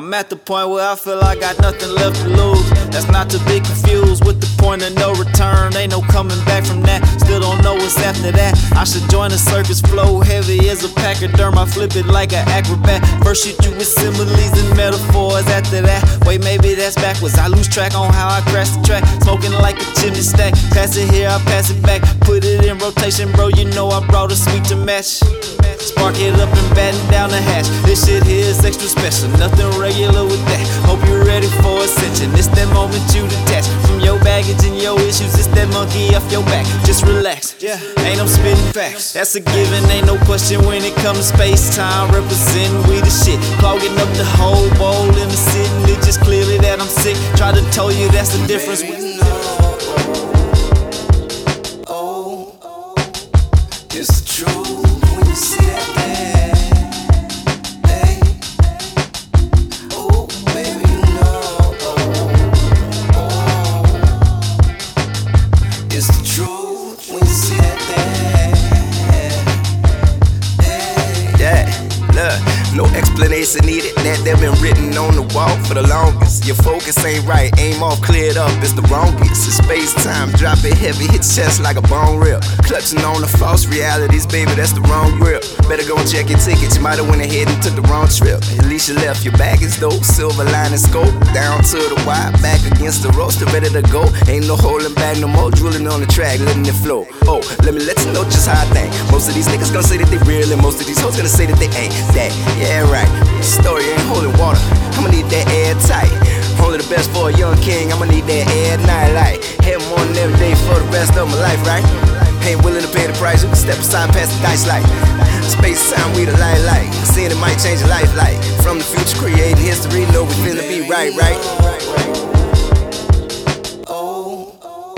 I'm at the point where I feel I got nothing left to lose. That's not to be confused with the point of no return. Ain't no coming back from that. Still don't know what's after that. I should join the circus flow heavy as a pack of pachyderm. I flip it like an acrobat. First you with similes and metaphors. After that, wait, maybe that's backwards. I lose track on how I crash the track. Smoking like a chimney stack. Pass it here, I pass it back. Put it in rotation, bro. You know I brought a sweet to match. Spark it up and batten down the hatch. This shit here is extra special, nothing regular with that. Hope you're ready for ascension. It's that moment you detach from your baggage and your issues. It's that monkey off your back. Just relax. Yeah, ain't no spitting facts. That's a given, ain't no question when it comes to space time. Representing we the shit, clogging up the whole bowl in the sitting. It's just clearly that I'm sick. Try to tell you that's the difference. Explanation needed. That that been written on the wall for the longest. Your focus ain't right, aim off, cleared up, it's the wrongest. It's space time, drop it heavy, hit chest like a bone rip. Clutching on the false realities, baby, that's the wrong grip. Better go and check your tickets, you might have went ahead and took the wrong trip. At least you left your baggage dope, silver lining scope, down to the wire, back against the roaster, ready to go. Ain't no holding back no more, drilling on the track, letting it flow. Oh, let me let you know just how I think. Most of these niggas gonna say that they real, and most of these hoes gonna say that they ain't that. Yeah, right. Story ain't holding water. I'ma need that air tight. Only the best for a young king. I'ma need that air night light. Head morning every day for the rest of my life, right? Ain't willing to pay the price. You can step aside, pass the dice like. Space time, we the light light. Seeing it might change your life like. From the future, creating history. Know we finna be right, right? Oh, oh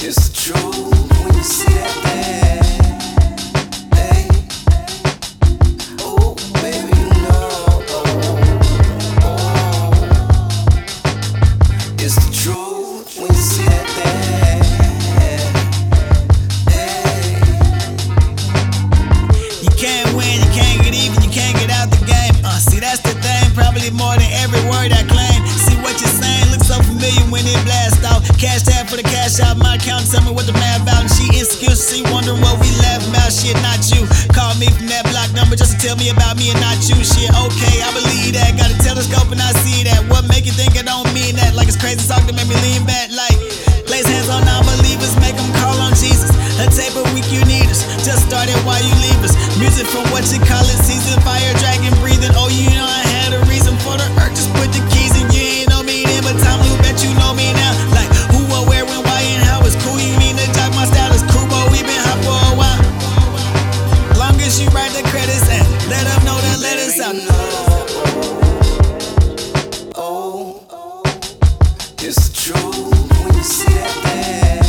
it's the truth when you see that there. Blast out. Cash tag for the cash out, my account, tell me what the math about. And she insecure, she wondering what we laugh about. Shit, not you. Call me from that block number just to tell me about me and not you. Shit, okay, I believe that. Got a telescope and I see that. What make you think I don't mean that? Like it's crazy talk that make me lean back, like. Place hands on non-believers, make them call on Jesus. A a week, you need us. Just started while you leave us. Music from what you call it, season fire, it's the truth when you see that